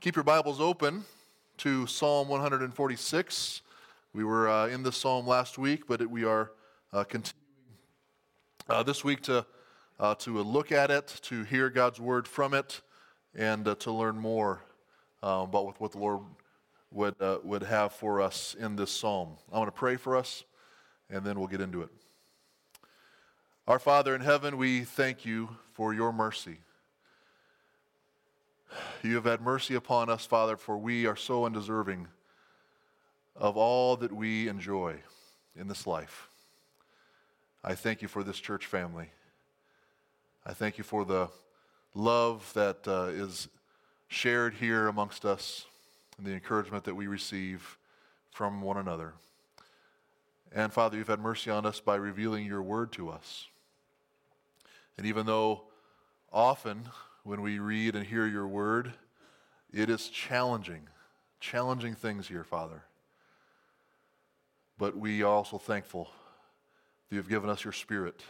Keep your Bibles open to Psalm 146. We were uh, in this psalm last week, but it, we are uh, continuing uh, this week to, uh, to look at it, to hear God's word from it, and uh, to learn more uh, about what the Lord would, would have for us in this psalm. I want to pray for us, and then we'll get into it. Our Father in heaven, we thank you for your mercy. You have had mercy upon us, Father, for we are so undeserving of all that we enjoy in this life. I thank you for this church family. I thank you for the love that uh, is shared here amongst us and the encouragement that we receive from one another. And Father, you've had mercy on us by revealing your word to us. And even though often when we read and hear your word, it is challenging, challenging things here, Father. But we are also thankful that you have given us your spirit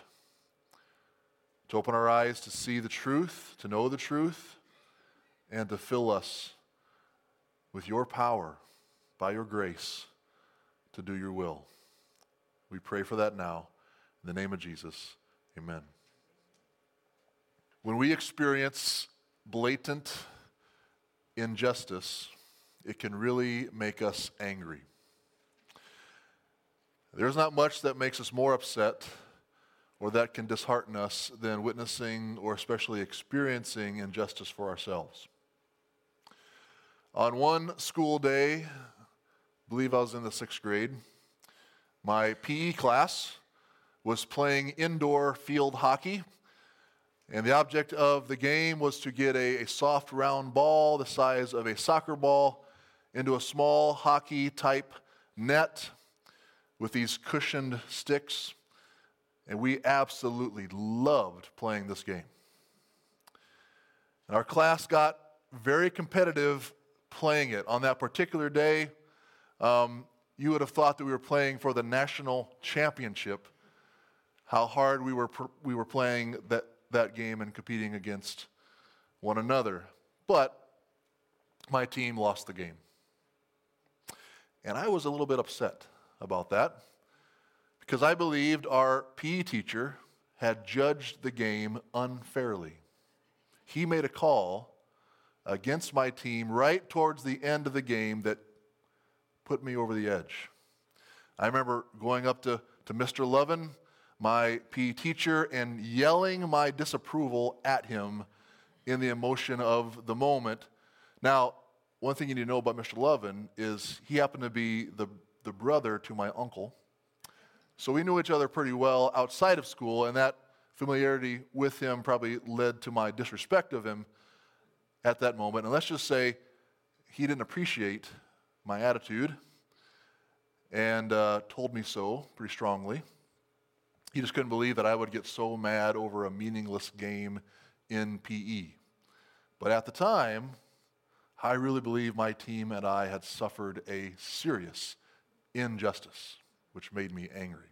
to open our eyes to see the truth, to know the truth, and to fill us with your power by your grace to do your will. We pray for that now. In the name of Jesus, amen. When we experience blatant injustice, it can really make us angry. There's not much that makes us more upset or that can dishearten us than witnessing or especially experiencing injustice for ourselves. On one school day, I believe I was in the sixth grade, my PE class was playing indoor field hockey and the object of the game was to get a, a, soft round ball the size of a soccer ball into a small hockey type net with these cushioned sticks. And we absolutely loved playing this game. And our class got very competitive playing it. On that particular day, um, you would have thought that we were playing for the national championship. How hard we were, we were playing that that game and competing against one another. But my team lost the game. And I was a little bit upset about that because I believed our PE teacher had judged the game unfairly. He made a call against my team right towards the end of the game that put me over the edge. I remember going up to, to Mr. Lovin my PE teacher and yelling my disapproval at him in the emotion of the moment. Now, one thing you need to know about Mr. Lovin is he happened to be the, the brother to my uncle. So we knew each other pretty well outside of school, and that familiarity with him probably led to my disrespect of him at that moment. And let's just say he didn't appreciate my attitude and uh, told me so pretty strongly. He just couldn't believe that I would get so mad over a meaningless game in PE. But at the time, I really believe my team and I had suffered a serious injustice, which made me angry.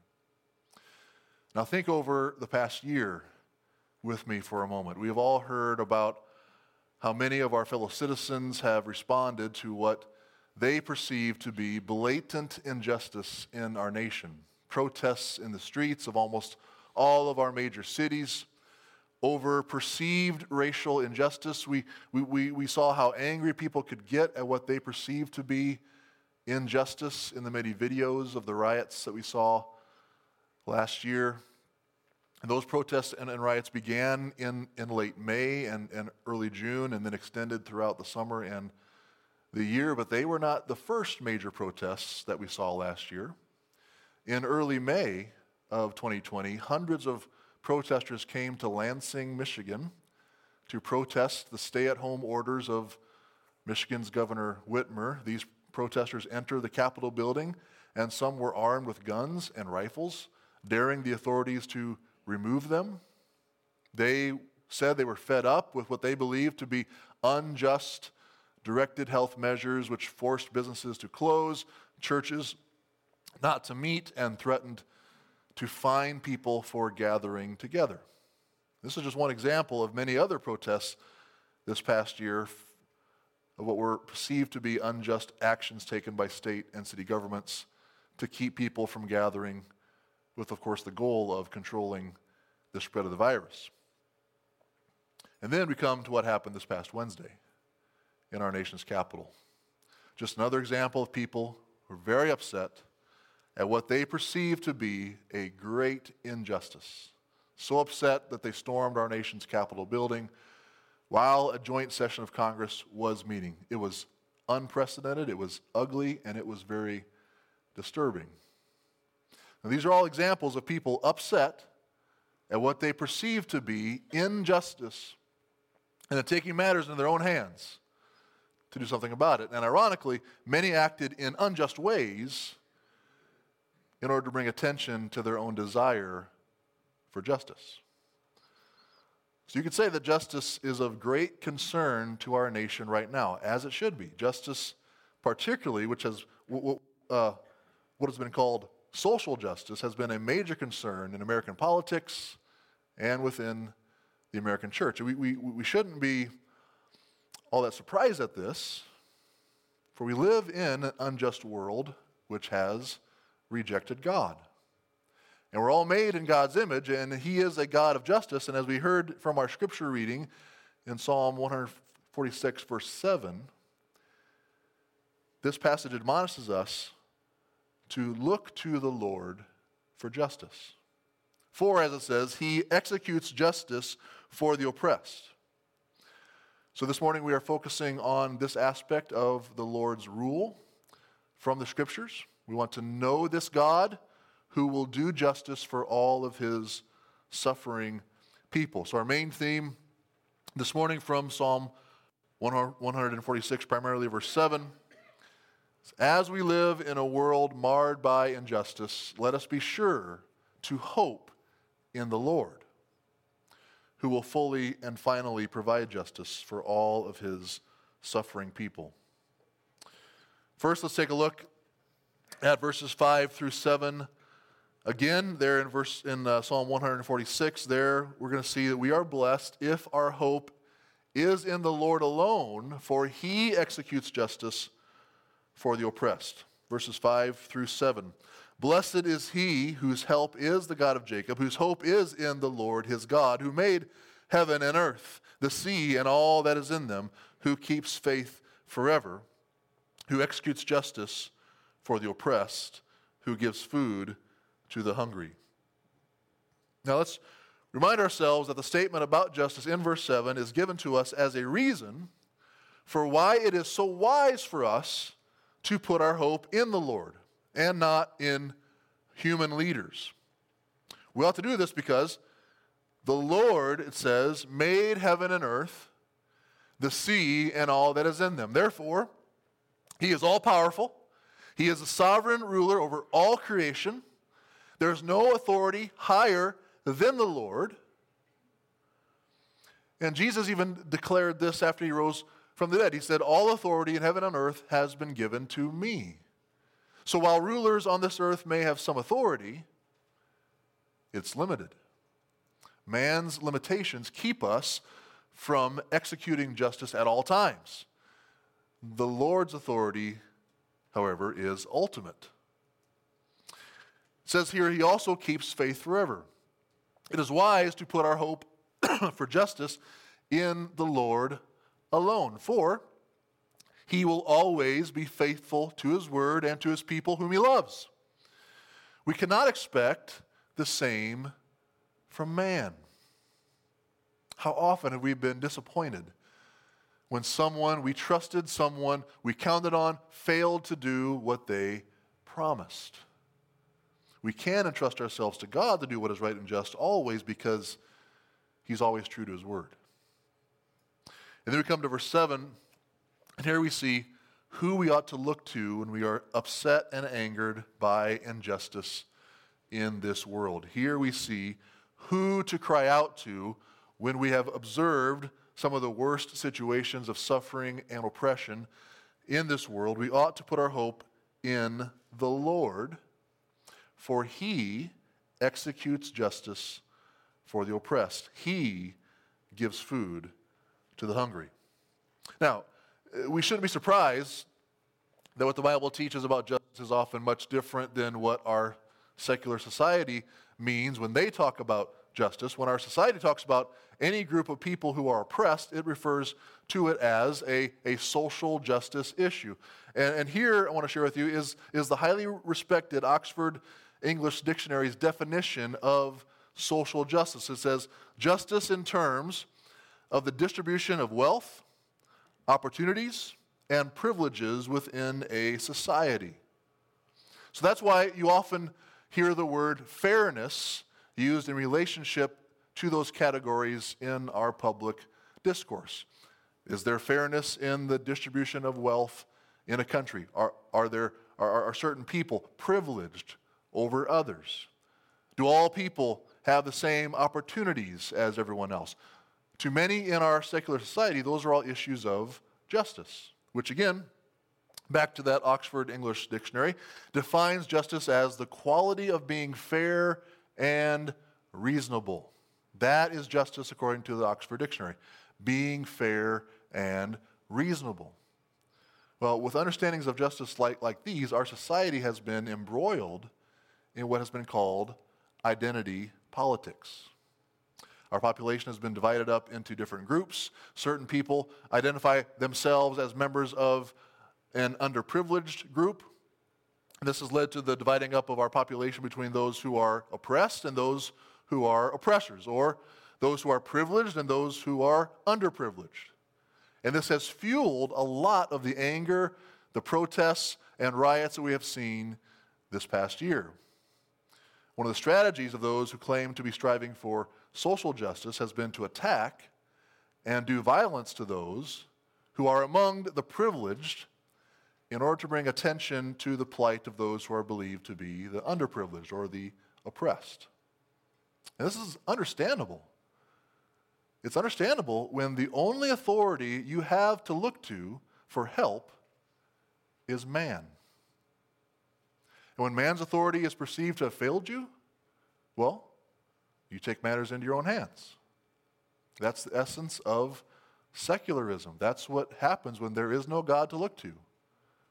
Now, think over the past year with me for a moment. We have all heard about how many of our fellow citizens have responded to what they perceive to be blatant injustice in our nation protests in the streets of almost all of our major cities over perceived racial injustice. We, we, we, we saw how angry people could get at what they perceived to be injustice in the many videos of the riots that we saw last year. And those protests and, and riots began in, in late May and, and early June and then extended throughout the summer and the year, but they were not the first major protests that we saw last year. In early May of 2020, hundreds of protesters came to Lansing, Michigan to protest the stay at home orders of Michigan's Governor Whitmer. These protesters entered the Capitol building, and some were armed with guns and rifles, daring the authorities to remove them. They said they were fed up with what they believed to be unjust directed health measures which forced businesses to close, churches not to meet and threatened to fine people for gathering together. This is just one example of many other protests this past year of what were perceived to be unjust actions taken by state and city governments to keep people from gathering, with, of course, the goal of controlling the spread of the virus. And then we come to what happened this past Wednesday in our nation's capital. Just another example of people who are very upset at what they perceive to be a great injustice. So upset that they stormed our nation's Capitol building while a joint session of Congress was meeting. It was unprecedented, it was ugly, and it was very disturbing. Now, these are all examples of people upset at what they perceive to be injustice and at taking matters into their own hands to do something about it. And ironically, many acted in unjust ways in order to bring attention to their own desire for justice. So you could say that justice is of great concern to our nation right now, as it should be. Justice, particularly, which has uh, what has been called social justice, has been a major concern in American politics and within the American church. We, we, we shouldn't be all that surprised at this, for we live in an unjust world which has rejected God. And we're all made in God's image, and He is a God of justice. And as we heard from our scripture reading in Psalm 146, verse 7, this passage admonishes us to look to the Lord for justice. For, as it says, He executes justice for the oppressed. So this morning we are focusing on this aspect of the Lord's rule from the scriptures. We want to know this God who will do justice for all of his suffering people. So our main theme this morning from Psalm 146, primarily verse 7. As we live in a world marred by injustice, let us be sure to hope in the Lord who will fully and finally provide justice for all of his suffering people. First, let's take a look at verses 5 through 7. Again, there in verse in uh, Psalm 146, there we're going to see that we are blessed if our hope is in the Lord alone, for he executes justice for the oppressed. Verses 5 through 7. Blessed is he whose help is the God of Jacob, whose hope is in the Lord his God, who made heaven and earth, the sea and all that is in them, who keeps faith forever, who executes justice for the oppressed, who gives food to the hungry. Now let's remind ourselves that the statement about justice in verse 7 is given to us as a reason for why it is so wise for us to put our hope in the Lord and not in human leaders. We ought to do this because the Lord, it says, made heaven and earth, the sea, and all that is in them. Therefore, he is all powerful. He is the sovereign ruler over all creation. There's no authority higher than the Lord. And Jesus even declared this after he rose from the dead. He said, All authority in heaven and earth has been given to me. So while rulers on this earth may have some authority, it's limited. Man's limitations keep us from executing justice at all times. The Lord's authority, however, is ultimate. It says here, He also keeps faith forever. It is wise to put our hope for justice in the Lord alone. For he will always be faithful to his word and to his people whom he loves. We cannot expect the same from man. How often have we been disappointed when someone we trusted, someone we counted on, failed to do what they promised? We can entrust ourselves to God to do what is right and just always because he's always true to his word. And then we come to verse 7 and here we see who we ought to look to when we are upset and angered by injustice in this world. Here we see who to cry out to when we have observed some of the worst situations of suffering and oppression in this world. We ought to put our hope in the Lord, for he executes justice for the oppressed. He gives food to the hungry. Now, we shouldn't be surprised that what the Bible teaches about justice is often much different than what our secular society means when they talk about justice. When our society talks about any group of people who are oppressed, it refers to it as a, a social justice issue. And, and here I want to share with you is, is the highly respected Oxford English Dictionary's definition of social justice. It says, justice in terms of the distribution of wealth, opportunities, and privileges within a society. So that's why you often hear the word fairness used in relationship to those categories in our public discourse. Is there fairness in the distribution of wealth in a country? Are, are, there, are, are certain people privileged over others? Do all people have the same opportunities as everyone else? To many in our secular society, those are all issues of justice, which again, back to that Oxford English Dictionary, defines justice as the quality of being fair and reasonable. That is justice according to the Oxford Dictionary, being fair and reasonable. Well, with understandings of justice like, like these, our society has been embroiled in what has been called identity politics. Our population has been divided up into different groups. Certain people identify themselves as members of an underprivileged group. This has led to the dividing up of our population between those who are oppressed and those who are oppressors, or those who are privileged and those who are underprivileged. And this has fueled a lot of the anger, the protests, and riots that we have seen this past year. One of the strategies of those who claim to be striving for social justice has been to attack and do violence to those who are among the privileged in order to bring attention to the plight of those who are believed to be the underprivileged or the oppressed. And this is understandable. It's understandable when the only authority you have to look to for help is man. And when man's authority is perceived to have failed you, well, you take matters into your own hands. That's the essence of secularism. That's what happens when there is no God to look to,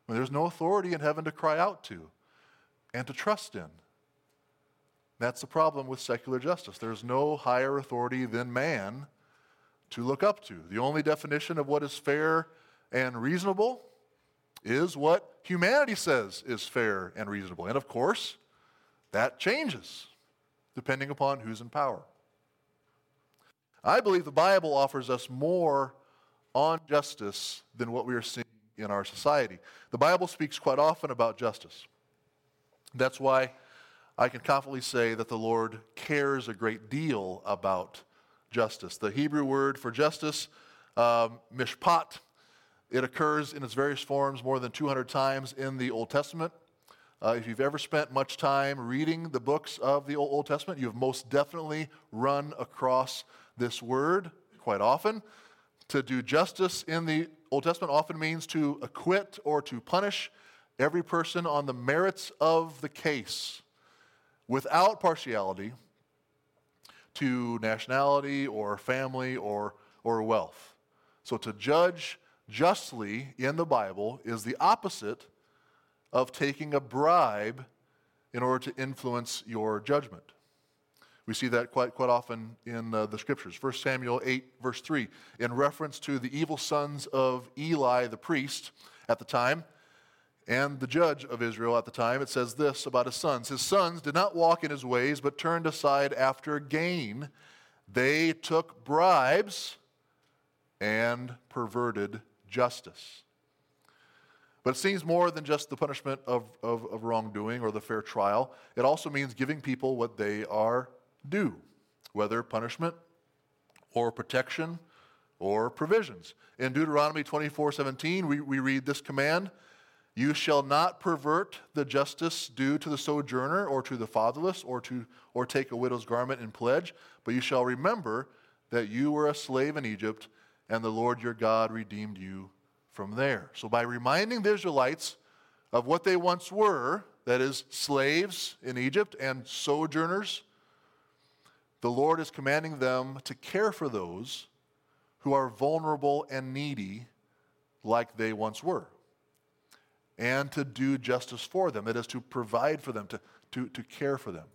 when there's no authority in heaven to cry out to and to trust in. That's the problem with secular justice. There's no higher authority than man to look up to. The only definition of what is fair and reasonable is what humanity says is fair and reasonable. And of course, that changes depending upon who's in power. I believe the Bible offers us more on justice than what we are seeing in our society. The Bible speaks quite often about justice. That's why I can confidently say that the Lord cares a great deal about justice. The Hebrew word for justice, um, mishpat, it occurs in its various forms more than 200 times in the Old Testament. Uh, if you've ever spent much time reading the books of the Old Testament, you have most definitely run across this word quite often. To do justice in the Old Testament often means to acquit or to punish every person on the merits of the case without partiality to nationality or family or, or wealth. So to judge justly in the Bible is the opposite of taking a bribe in order to influence your judgment. We see that quite, quite often in uh, the scriptures. 1 Samuel 8, verse 3, in reference to the evil sons of Eli the priest at the time, and the judge of Israel at the time, it says this about his sons His sons did not walk in his ways, but turned aside after gain. They took bribes and perverted justice. But it seems more than just the punishment of, of, of, wrongdoing or the fair trial. It also means giving people what they are due, whether punishment or protection or provisions. In Deuteronomy 24 17, we, we read this command you shall not pervert the justice due to the sojourner or to the fatherless or, to, or take a widow's garment in pledge, but you shall remember that you were a slave in Egypt and the Lord your God redeemed you from there. So, by reminding the Israelites of what they once were, that is, slaves in Egypt and sojourners, the Lord is commanding them to care for those who are vulnerable and needy like they once were and to do justice for them. That is, to provide for them, to, to, to care for them.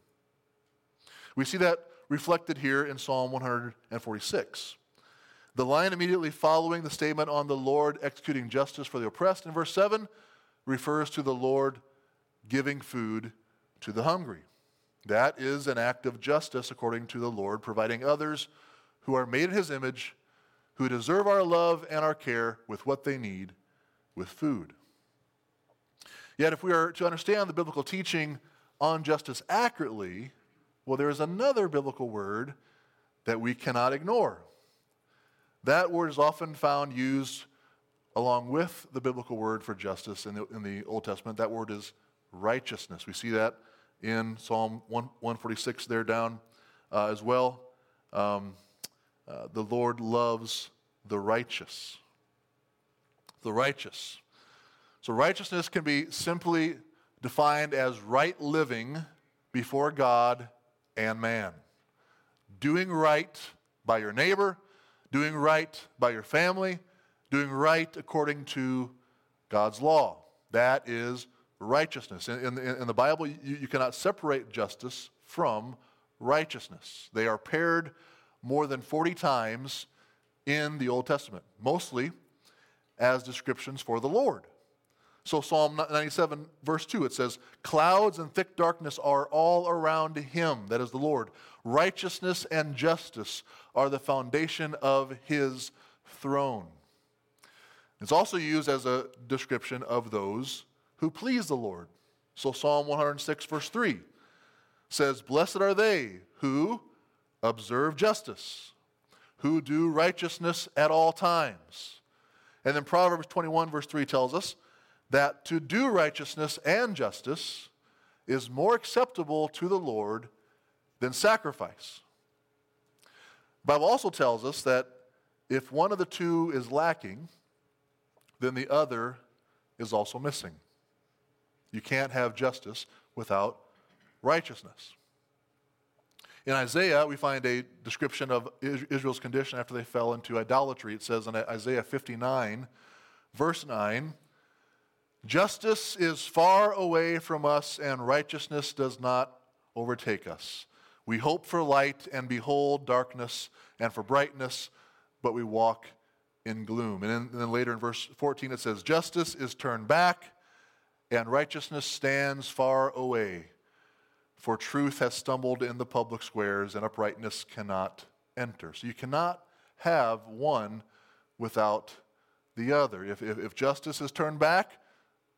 We see that reflected here in Psalm 146. The line immediately following the statement on the Lord executing justice for the oppressed in verse 7 refers to the Lord giving food to the hungry. That is an act of justice according to the Lord, providing others who are made in his image, who deserve our love and our care with what they need, with food. Yet, if we are to understand the biblical teaching on justice accurately, well, there is another biblical word that we cannot ignore. That word is often found used along with the biblical word for justice in the, in the Old Testament. That word is righteousness. We see that in Psalm 1, 146 there down uh, as well. Um, uh, the Lord loves the righteous. The righteous. So righteousness can be simply defined as right living before God and man. Doing right by your neighbor, doing right by your family, doing right according to God's law. That is righteousness. In, in, in the Bible, you, you cannot separate justice from righteousness. They are paired more than 40 times in the Old Testament, mostly as descriptions for the Lord. So, Psalm 97, verse 2, it says, Clouds and thick darkness are all around him, that is the Lord. Righteousness and justice are the foundation of his throne. It's also used as a description of those who please the Lord. So, Psalm 106, verse 3 says, Blessed are they who observe justice, who do righteousness at all times. And then Proverbs 21, verse 3 tells us, that to do righteousness and justice is more acceptable to the Lord than sacrifice. The Bible also tells us that if one of the two is lacking, then the other is also missing. You can't have justice without righteousness. In Isaiah, we find a description of Israel's condition after they fell into idolatry. It says in Isaiah 59, verse 9, Justice is far away from us, and righteousness does not overtake us. We hope for light and behold darkness, and for brightness, but we walk in gloom. And then, later in verse 14 it says, Justice is turned back, and righteousness stands far away. For truth has stumbled in the public squares, and uprightness cannot enter. So you cannot have one without the other. If, if, if justice is turned back,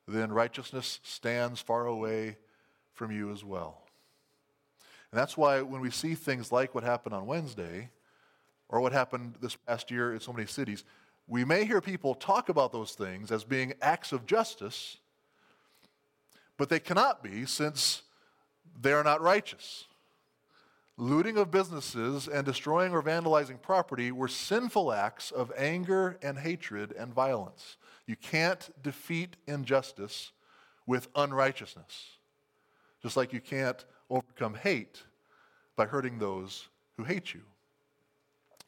then righteousness stands far away from you as well. And that's why when we see things like what happened on Wednesday, or what happened this past year in so many cities, we may hear people talk about those things as being acts of justice, but they cannot be since they are not righteous. Looting of businesses and destroying or vandalizing property were sinful acts of anger and hatred and violence. You can't defeat injustice with unrighteousness, just like you can't overcome hate by hurting those who hate you.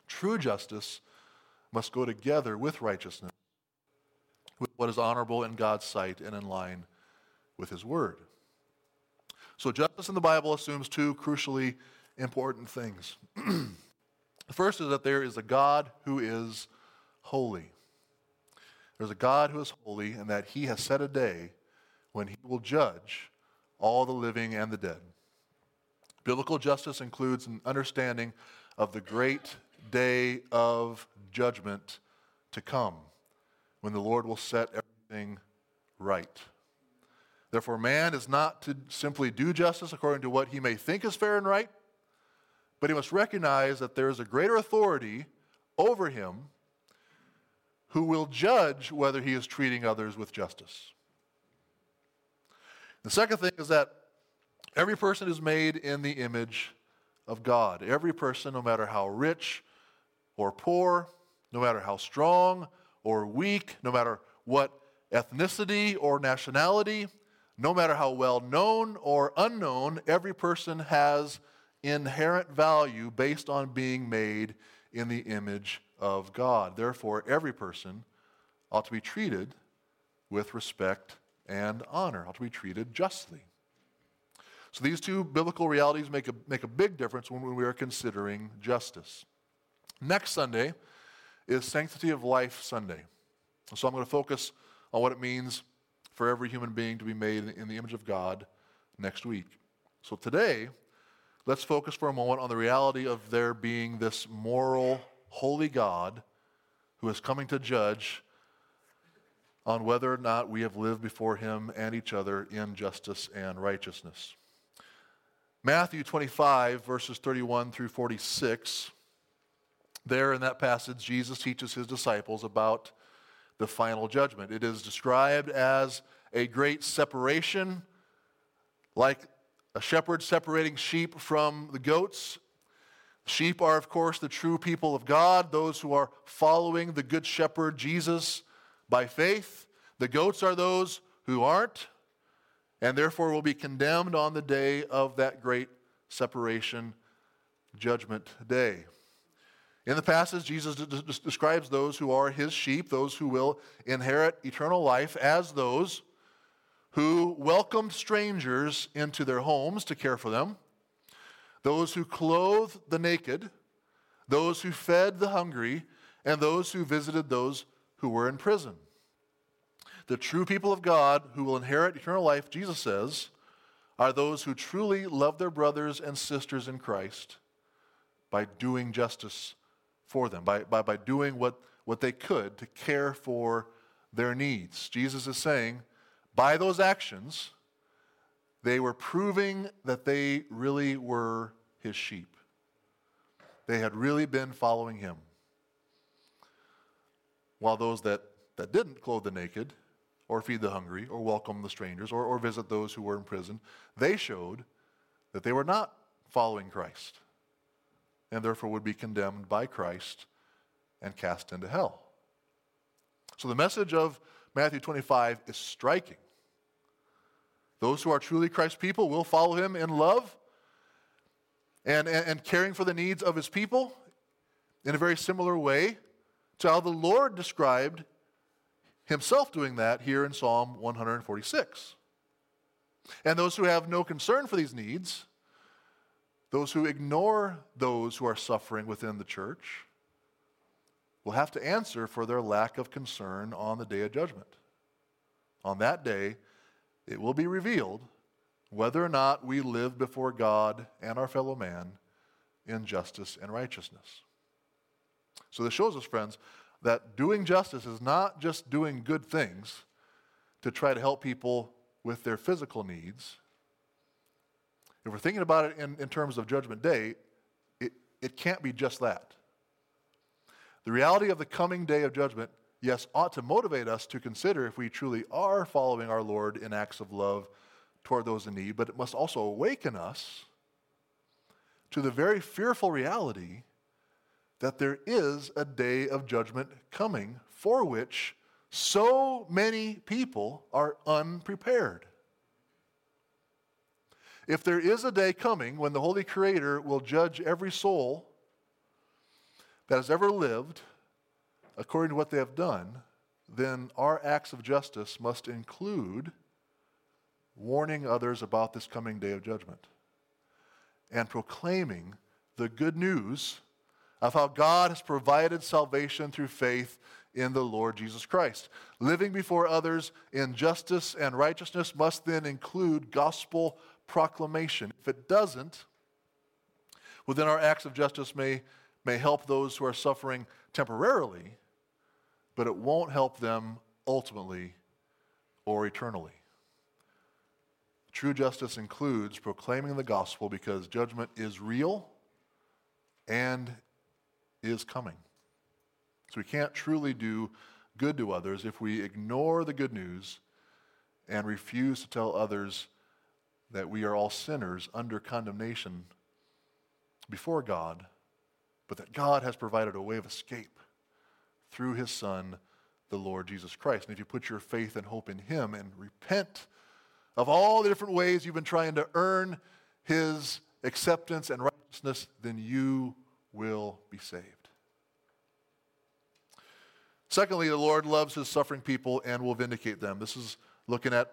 True justice must go together with righteousness, with what is honorable in God's sight and in line with His Word. So, justice in the Bible assumes two crucially important things. the first is that there is a God who is holy. There's a God who is holy, and that he has set a day when he will judge all the living and the dead. Biblical justice includes an understanding of the great day of judgment to come, when the Lord will set everything right. Therefore, man is not to simply do justice according to what he may think is fair and right, but he must recognize that there is a greater authority over him who will judge whether he is treating others with justice. The second thing is that every person is made in the image of God. Every person, no matter how rich or poor, no matter how strong or weak, no matter what ethnicity or nationality, no matter how well known or unknown, every person has inherent value based on being made in the image of God. Therefore, every person ought to be treated with respect and honor, ought to be treated justly. So these two biblical realities make a, make a big difference when we are considering justice. Next Sunday is Sanctity of Life Sunday. So I'm going to focus on what it means for every human being to be made in the image of God next week. So today, let's focus for a moment on the reality of there being this moral, holy God who is coming to judge on whether or not we have lived before him and each other in justice and righteousness. Matthew 25, verses 31 through 46. There in that passage, Jesus teaches his disciples about the final judgment. It is described as a great separation, like a shepherd separating sheep from the goats. Sheep are, of course, the true people of God, those who are following the good shepherd Jesus by faith. The goats are those who aren't, and therefore will be condemned on the day of that great separation, judgment day. In the passage, Jesus describes those who are his sheep, those who will inherit eternal life, as those who welcomed strangers into their homes to care for them, those who clothed the naked, those who fed the hungry, and those who visited those who were in prison. The true people of God who will inherit eternal life, Jesus says, are those who truly love their brothers and sisters in Christ by doing justice for them, by, by, by doing what, what they could to care for their needs. Jesus is saying, by those actions, they were proving that they really were his sheep. They had really been following him. While those that, that didn't clothe the naked, or feed the hungry, or welcome the strangers, or, or visit those who were in prison, they showed that they were not following Christ and therefore would be condemned by Christ and cast into hell. So the message of Matthew 25 is striking. Those who are truly Christ's people will follow him in love and, and, and, caring for the needs of his people in a very similar way to how the Lord described himself doing that here in Psalm 146. And those who have no concern for these needs those who ignore those who are suffering within the church will have to answer for their lack of concern on the day of judgment. On that day, it will be revealed whether or not we live before God and our fellow man in justice and righteousness. So, this shows us, friends, that doing justice is not just doing good things to try to help people with their physical needs if we're thinking about it in, in terms of Judgment Day, it, it can't be just that. The reality of the coming day of judgment, yes, ought to motivate us to consider if we truly are following our Lord in acts of love toward those in need, but it must also awaken us to the very fearful reality that there is a day of judgment coming for which so many people are unprepared. If there is a day coming when the Holy Creator will judge every soul that has ever lived according to what they have done, then our acts of justice must include warning others about this coming day of judgment and proclaiming the good news of how God has provided salvation through faith in the Lord Jesus Christ. Living before others in justice and righteousness must then include gospel proclamation. If it doesn't, well, then our acts of justice may, may help those who are suffering temporarily, but it won't help them ultimately or eternally. True justice includes proclaiming the gospel because judgment is real and is coming. So we can't truly do good to others if we ignore the good news and refuse to tell others that we are all sinners under condemnation before God, but that God has provided a way of escape through his Son, the Lord Jesus Christ. And if you put your faith and hope in him and repent of all the different ways you've been trying to earn his acceptance and righteousness, then you will be saved. Secondly, the Lord loves his suffering people and will vindicate them. This is looking at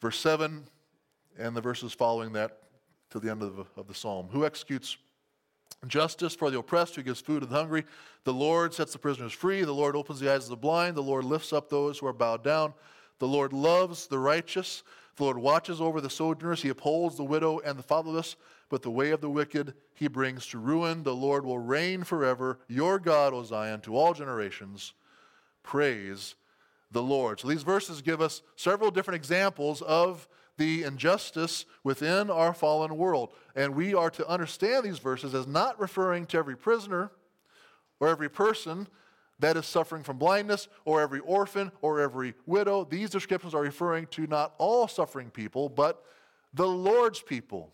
verse 7 and the verses following that to the end of the, of the psalm. Who executes justice for the oppressed, who gives food to the hungry? The Lord sets the prisoners free. The Lord opens the eyes of the blind. The Lord lifts up those who are bowed down. The Lord loves the righteous. The Lord watches over the sojourners. He upholds the widow and the fatherless. But the way of the wicked he brings to ruin. The Lord will reign forever. Your God, O Zion, to all generations. Praise the Lord. So these verses give us several different examples of the injustice within our fallen world. And we are to understand these verses as not referring to every prisoner or every person that is suffering from blindness or every orphan or every widow. These descriptions are referring to not all suffering people, but the Lord's people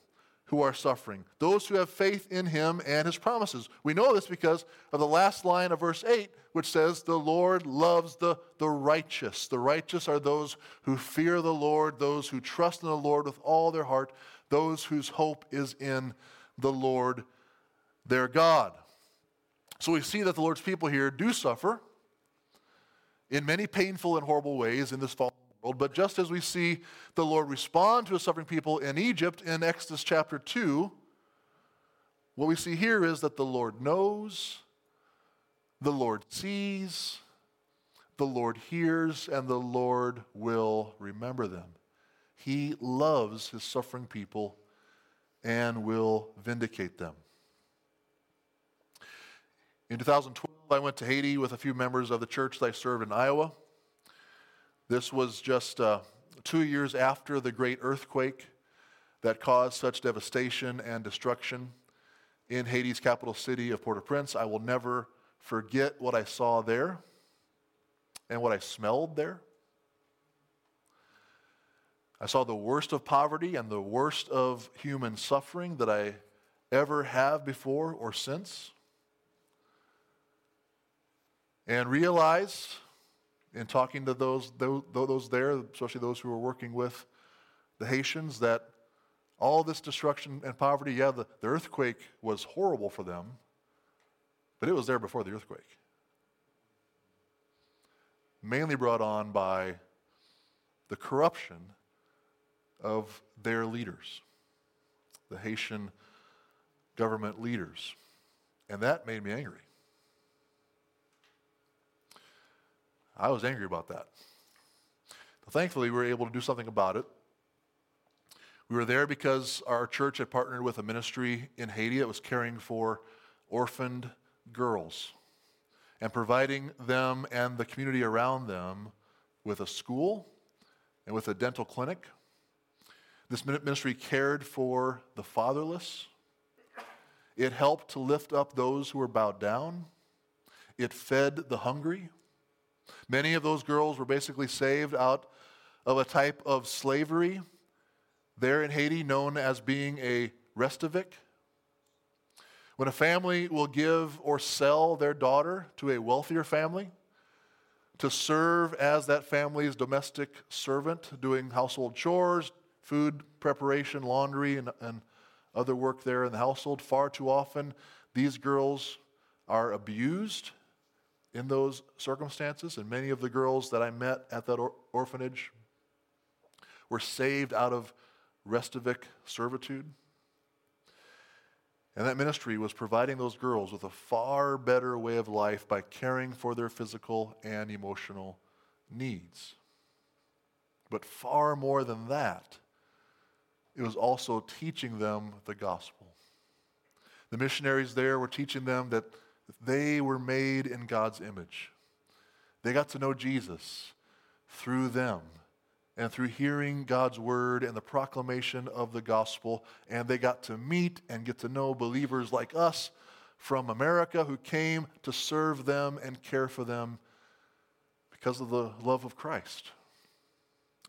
who are suffering, those who have faith in him and his promises. We know this because of the last line of verse 8, which says, The Lord loves the, the righteous. The righteous are those who fear the Lord, those who trust in the Lord with all their heart, those whose hope is in the Lord their God. So we see that the Lord's people here do suffer in many painful and horrible ways in this world. But just as we see the Lord respond to a suffering people in Egypt in Exodus chapter 2, what we see here is that the Lord knows, the Lord sees, the Lord hears, and the Lord will remember them. He loves his suffering people and will vindicate them. In 2012, I went to Haiti with a few members of the church that I served in Iowa. This was just uh, two years after the great earthquake that caused such devastation and destruction in Haiti's capital city of Port au Prince. I will never forget what I saw there and what I smelled there. I saw the worst of poverty and the worst of human suffering that I ever have before or since. And realized in talking to those, those, those there, especially those who were working with the Haitians, that all this destruction and poverty, yeah, the, the earthquake was horrible for them, but it was there before the earthquake. Mainly brought on by the corruption of their leaders, the Haitian government leaders. And that made me angry. I was angry about that. But thankfully, we were able to do something about it. We were there because our church had partnered with a ministry in Haiti that was caring for orphaned girls and providing them and the community around them with a school and with a dental clinic. This ministry cared for the fatherless. It helped to lift up those who were bowed down. It fed the hungry. Many of those girls were basically saved out of a type of slavery there in Haiti known as being a restavek. When a family will give or sell their daughter to a wealthier family to serve as that family's domestic servant, doing household chores, food preparation, laundry, and, and other work there in the household, far too often these girls are abused in those circumstances, and many of the girls that I met at that or- orphanage were saved out of restavek servitude. And that ministry was providing those girls with a far better way of life by caring for their physical and emotional needs. But far more than that, it was also teaching them the gospel. The missionaries there were teaching them that they were made in God's image. They got to know Jesus through them and through hearing God's word and the proclamation of the gospel. And they got to meet and get to know believers like us from America who came to serve them and care for them because of the love of Christ.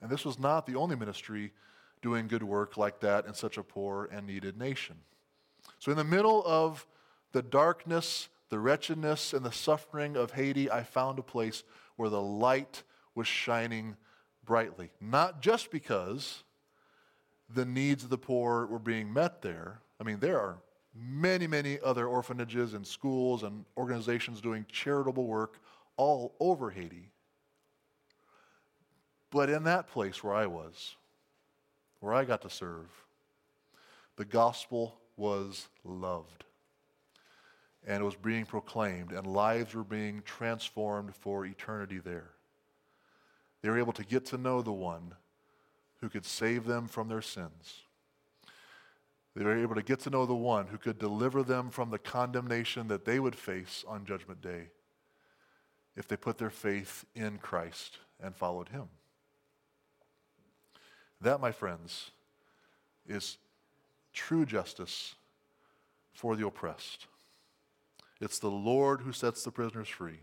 And this was not the only ministry doing good work like that in such a poor and needed nation. So, in the middle of the darkness the wretchedness and the suffering of Haiti, I found a place where the light was shining brightly. Not just because the needs of the poor were being met there. I mean, there are many, many other orphanages and schools and organizations doing charitable work all over Haiti. But in that place where I was, where I got to serve, the gospel was loved. And it was being proclaimed, and lives were being transformed for eternity there. They were able to get to know the one who could save them from their sins. They were able to get to know the one who could deliver them from the condemnation that they would face on Judgment Day if they put their faith in Christ and followed him. That, my friends, is true justice for the oppressed. It's the Lord who sets the prisoners free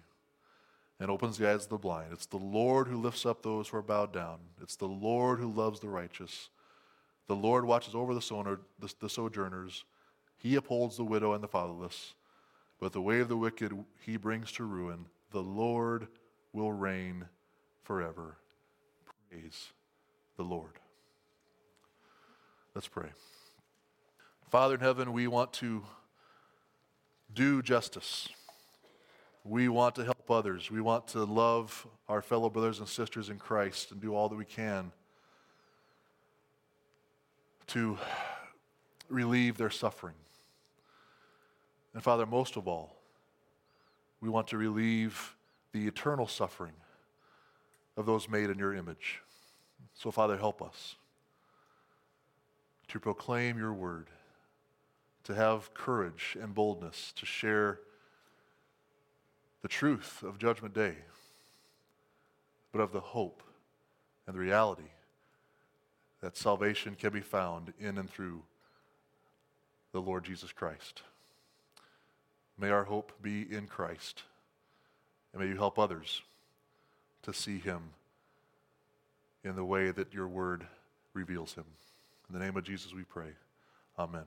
and opens the eyes of the blind. It's the Lord who lifts up those who are bowed down. It's the Lord who loves the righteous. The Lord watches over the, sojourners. He upholds the widow and the fatherless. But the way of the wicked he brings to ruin. The Lord will reign forever. Praise the Lord. Let's pray. Father in heaven, we want to do justice. We want to help others. We want to love our fellow brothers and sisters in Christ and do all that we can to relieve their suffering. And Father, most of all, we want to relieve the eternal suffering of those made in your image. So, Father, help us to proclaim your word, to have courage and boldness to share the truth of Judgment Day, but of the hope and the reality that salvation can be found in and through the Lord Jesus Christ. May our hope be in Christ, and may you help others to see him in the way that your word reveals him. In the name of Jesus we pray. Amen.